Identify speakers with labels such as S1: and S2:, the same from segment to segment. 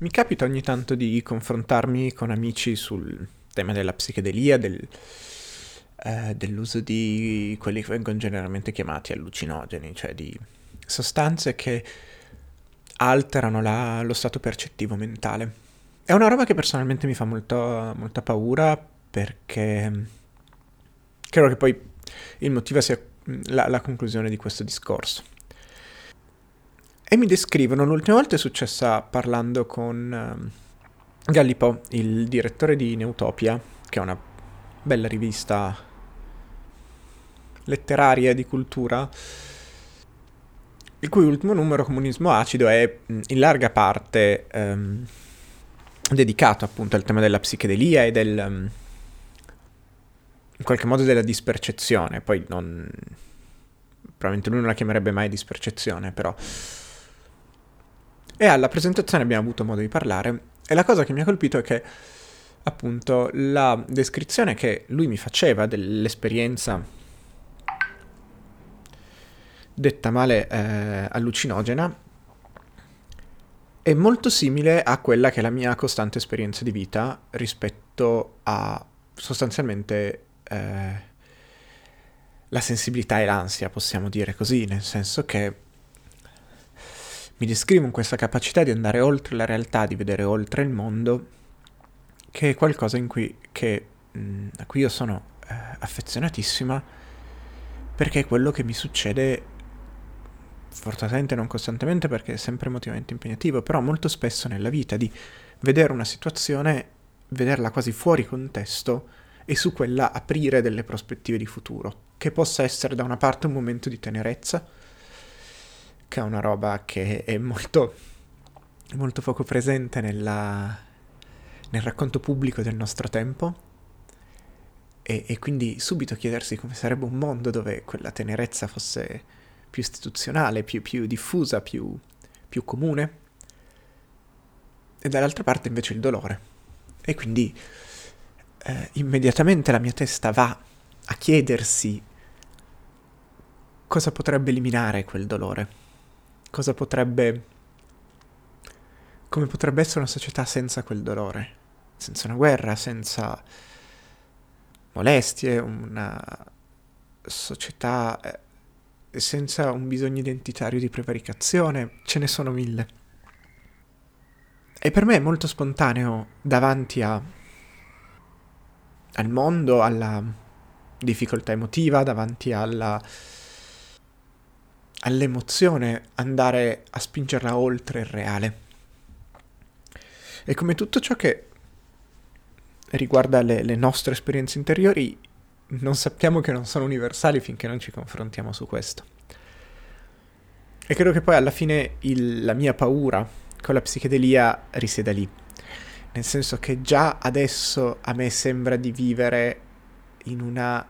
S1: mi capita ogni tanto di confrontarmi con amici sul tema della psichedelia, del, eh, dell'uso di quelli che vengono generalmente chiamati allucinogeni, cioè di sostanze che alterano la, lo stato percettivo mentale. È una roba che personalmente mi fa molto, molta paura perché credo che poi il motivo sia la, la conclusione di questo discorso. E mi descrivono, l'ultima volta è successa parlando con uh, Gallipo, il direttore di Neutopia, che è una bella rivista letteraria di cultura, il cui ultimo numero, Comunismo Acido, è in larga parte um, dedicato appunto al tema della psichedelia e del... Um, in qualche modo della dispercezione, poi non... probabilmente lui non la chiamerebbe mai dispercezione, però... E alla presentazione abbiamo avuto modo di parlare e la cosa che mi ha colpito è che appunto la descrizione che lui mi faceva dell'esperienza detta male eh, allucinogena è molto simile a quella che è la mia costante esperienza di vita rispetto a sostanzialmente eh, la sensibilità e l'ansia, possiamo dire così, nel senso che mi descrivono questa capacità di andare oltre la realtà, di vedere oltre il mondo, che è qualcosa in cui, che, mh, a cui io sono eh, affezionatissima, perché è quello che mi succede fortunatamente non costantemente perché è sempre emotivamente impegnativo, però molto spesso nella vita di vedere una situazione, vederla quasi fuori contesto e su quella aprire delle prospettive di futuro, che possa essere da una parte un momento di tenerezza, che è una roba che è molto, molto poco presente nella, nel racconto pubblico del nostro tempo, e, e quindi subito chiedersi come sarebbe un mondo dove quella tenerezza fosse più istituzionale, più, più diffusa, più, più comune, e dall'altra parte invece il dolore. E quindi eh, immediatamente la mia testa va a chiedersi cosa potrebbe eliminare quel dolore, cosa potrebbe... come potrebbe essere una società senza quel dolore, senza una guerra, senza molestie, una società eh, senza un bisogno identitario di prevaricazione, ce ne sono mille. E per me è molto spontaneo davanti a al mondo, alla difficoltà emotiva, davanti alla, all'emozione, andare a spingerla oltre il reale. E come tutto ciò che riguarda le, le nostre esperienze interiori, non sappiamo che non sono universali finché non ci confrontiamo su questo. E credo che poi alla fine il, la mia paura con la psichedelia risieda lì nel senso che già adesso a me sembra di vivere in una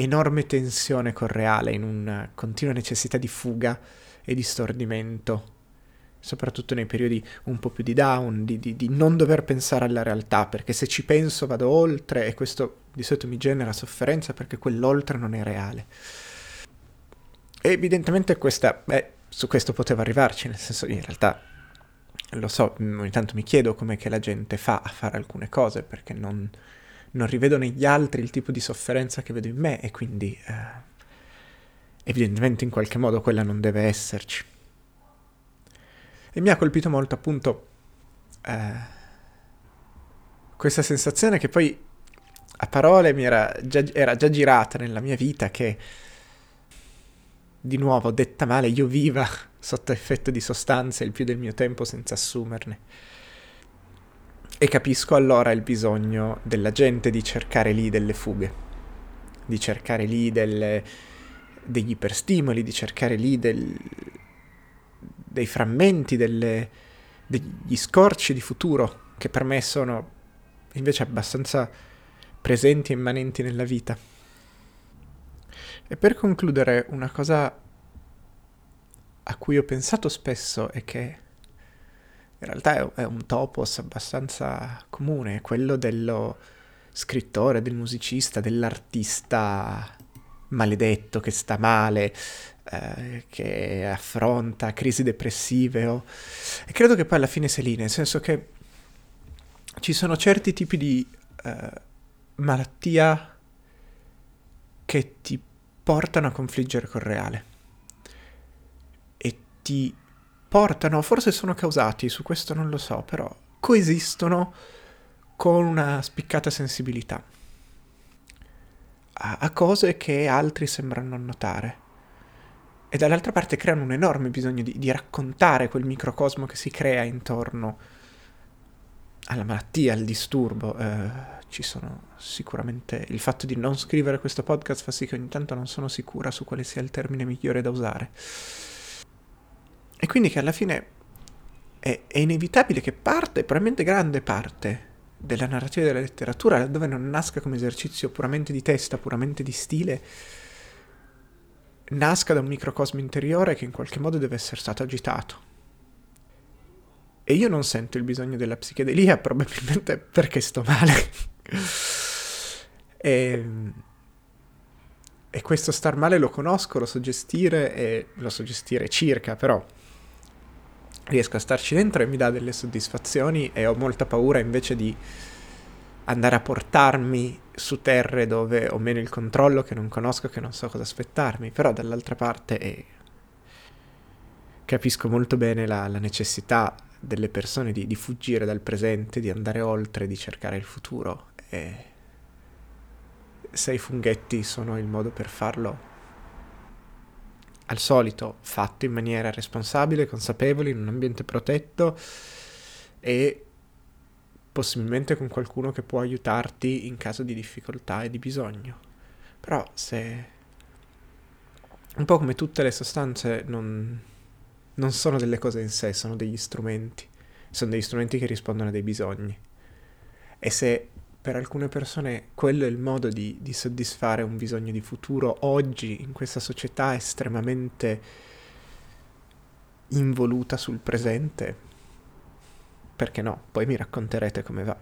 S1: enorme tensione col reale, in una continua necessità di fuga e di stordimento, soprattutto nei periodi un po' più di down, di, di, di non dover pensare alla realtà, perché se ci penso vado oltre e questo di solito mi genera sofferenza perché quell'oltre non è reale. E evidentemente questa, beh, su questo poteva arrivarci, nel senso in realtà lo so, ogni tanto mi chiedo com'è che la gente fa a fare alcune cose perché non, non rivedo negli altri il tipo di sofferenza che vedo in me e quindi eh, evidentemente in qualche modo quella non deve esserci. E mi ha colpito molto appunto eh, questa sensazione che poi a parole mi era già, era già girata nella mia vita che di nuovo detta male io viva sotto effetto di sostanze il più del mio tempo senza assumerne. E capisco allora il bisogno della gente di cercare lì delle fughe, di cercare lì delle, degli iperstimoli, di cercare lì del, dei frammenti, delle, degli scorci di futuro che per me sono invece abbastanza presenti e immanenti nella vita. E per concludere, una cosa a cui ho pensato spesso e che in realtà è, un topos abbastanza comune, è quello dello scrittore, del musicista, dell'artista maledetto che sta male, eh, che affronta crisi depressive o... e credo che poi alla fine sia lì, nel senso che ci sono certi tipi di eh, malattia che ti portano a confliggere col reale. E ti portano, forse sono causati, su questo non lo so, però coesistono con una spiccata sensibilità a, a cose che altri sembrano notare. E dall'altra parte creano un enorme bisogno di, di raccontare quel microcosmo che si crea intorno alla malattia, al disturbo. Eh, ci sono sicuramente il fatto di non scrivere questo podcast fa sì che ogni tanto non sono sicura su quale sia il termine migliore da usare. Quindi che alla fine è, è inevitabile che parte, probabilmente grande parte, della narrativa della letteratura, laddove non nasca come esercizio puramente di testa, puramente di stile, nasca da un microcosmo interiore che in qualche modo deve essere stato agitato. E io non sento il bisogno della psichedelia, probabilmente perché sto male. e, e questo star male lo conosco, lo so gestire e lo so gestire circa, però riesco a starci dentro e mi dà delle soddisfazioni e ho molta paura invece di andare a portarmi su terre dove ho meno il controllo, che non conosco, che non so cosa aspettarmi, però dall'altra parte eh, capisco molto bene la, la necessità delle persone di, di, fuggire dal presente, di andare oltre, di cercare il futuro. E se i funghetti sono il modo per farlo, al solito fatto in maniera responsabile, consapevole, in un ambiente protetto e possibilmente con qualcuno che può aiutarti in caso di difficoltà e di bisogno. Però se... Un po' come tutte le sostanze non, non sono delle cose in sé, sono degli strumenti. Sono degli strumenti che rispondono a dei bisogni. E se per alcune persone quello è il modo di, di soddisfare un bisogno di futuro oggi in questa società estremamente involuta sul presente, perché no? Poi mi racconterete come va.